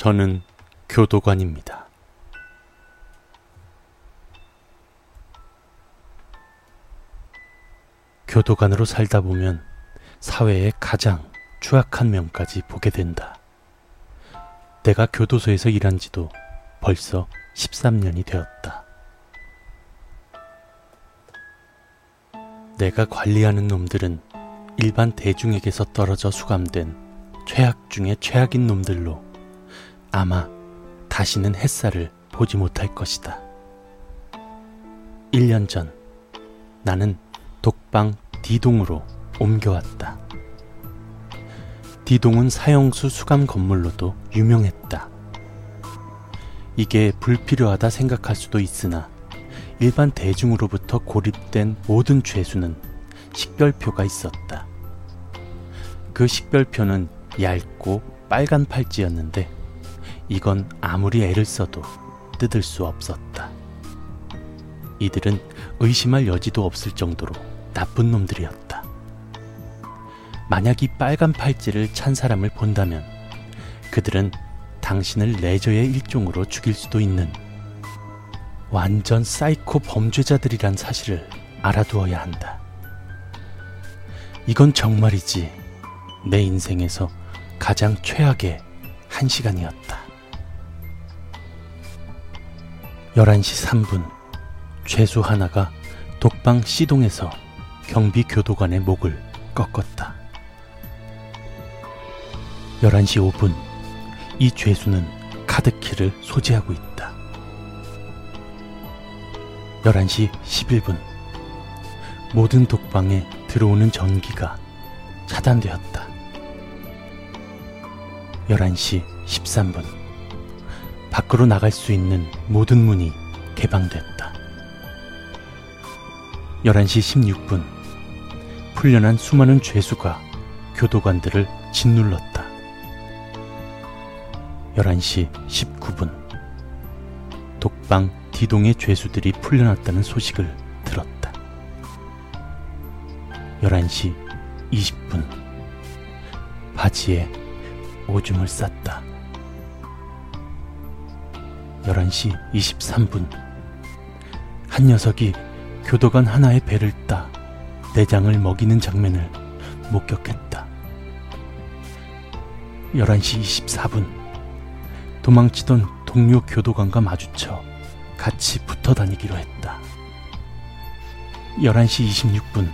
저는 교도관입니다. 교도관으로 살다 보면 사회의 가장 추악한 면까지 보게 된다. 내가 교도소에서 일한 지도 벌써 13년이 되었다. 내가 관리하는 놈들은 일반 대중에게서 떨어져 수감된 최악 중의 최악인 놈들로 아마 다시는 햇살을 보지 못할 것이다. 1년 전 나는 독방 D동으로 옮겨왔다. D동은 사형수 수감 건물로도 유명했다. 이게 불필요하다 생각할 수도 있으나 일반 대중으로부터 고립된 모든 죄수는 식별표가 있었다. 그 식별표는 얇고 빨간 팔찌였는데 이건 아무리 애를 써도 뜯을 수 없었다. 이들은 의심할 여지도 없을 정도로 나쁜 놈들이었다. 만약 이 빨간 팔찌를 찬 사람을 본다면 그들은 당신을 레저의 일종으로 죽일 수도 있는 완전 사이코 범죄자들이란 사실을 알아두어야 한다. 이건 정말이지 내 인생에서 가장 최악의 한 시간이었다. 11시 3분, 죄수 하나가 독방 C동에서 경비 교도관의 목을 꺾었다. 11시 5분, 이 죄수는 카드키를 소지하고 있다. 11시 11분 모든 독방에 들어오는 전기가 차단되었다. 11시 13분 밖으로 나갈 수 있는 모든 문이 개방됐다. 11시 16분 풀려난 수많은 죄수가 교도관들을 짓눌렀다. 11시 19분 독방 D동의 죄수들이 풀려났다는 소식을 들었다. 11시 20분 바지에 오줌을 쌌다. 11시 23분 한 녀석이 교도관 하나의 배를 따 내장을 먹이는 장면을 목격했다. 11시 24분 도망치던 동료 교도관과 마주쳐 같이 붙어 다니기로 했다. 11시 26분,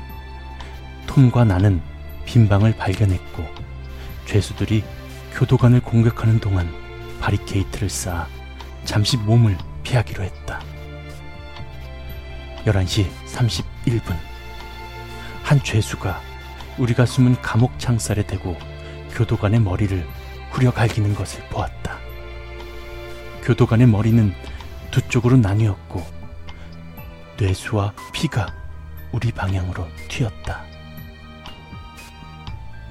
톰과 나는 빈방을 발견했고, 죄수들이 교도관을 공격하는 동안 바리케이트를 쌓아 잠시 몸을 피하기로 했다. 11시 31분, 한 죄수가 우리가 숨은 감옥 창살에 대고 교도관의 머리를 후려 갈기는 것을 보았다. 교도관의 머리는 두 쪽으로 나뉘었고 뇌수와 피가 우리 방향으로 튀었다.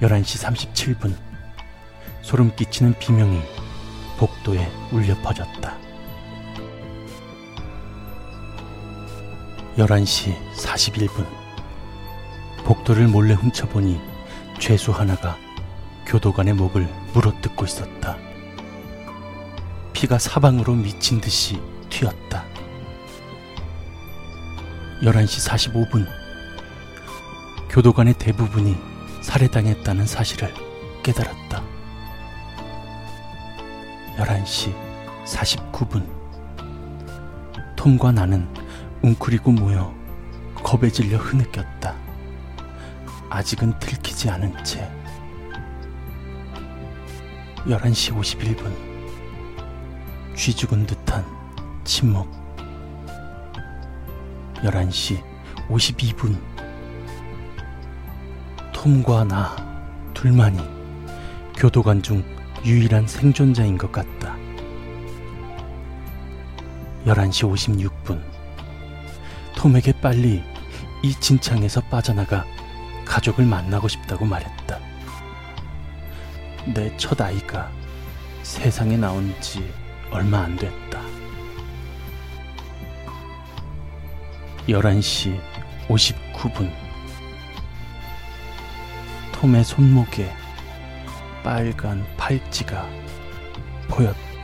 11시 37분 소름 끼치는 비명이 복도에 울려 퍼졌다. 11시 41분 복도를 몰래 훔쳐보니 죄수 하나가 교도관의 목을 물어뜯고 있었다. 피가 사방으로 미친 듯이 튀었다. 11시 45분 교도관의 대부분이 살해당했다는 사실을 깨달았다. 11시 49분. 톰과 나는 웅크리고 모여 겁에 질려 흐느꼈다. 아직은 들키지 않은 채 11시 51분. 쥐 죽은 듯한 침묵. 11시 52분. 톰과 나 둘만이 교도관 중 유일한 생존자인 것 같다. 11시 56분 톰에게 빨리 이 진창에서 빠져나가 가족을 만나고 싶다고 말했다. 내 첫 아이가 세상에 나온 지 얼마 안 됐다. 11시 59분 톰의 손목에 빨간 팔찌가 보였다.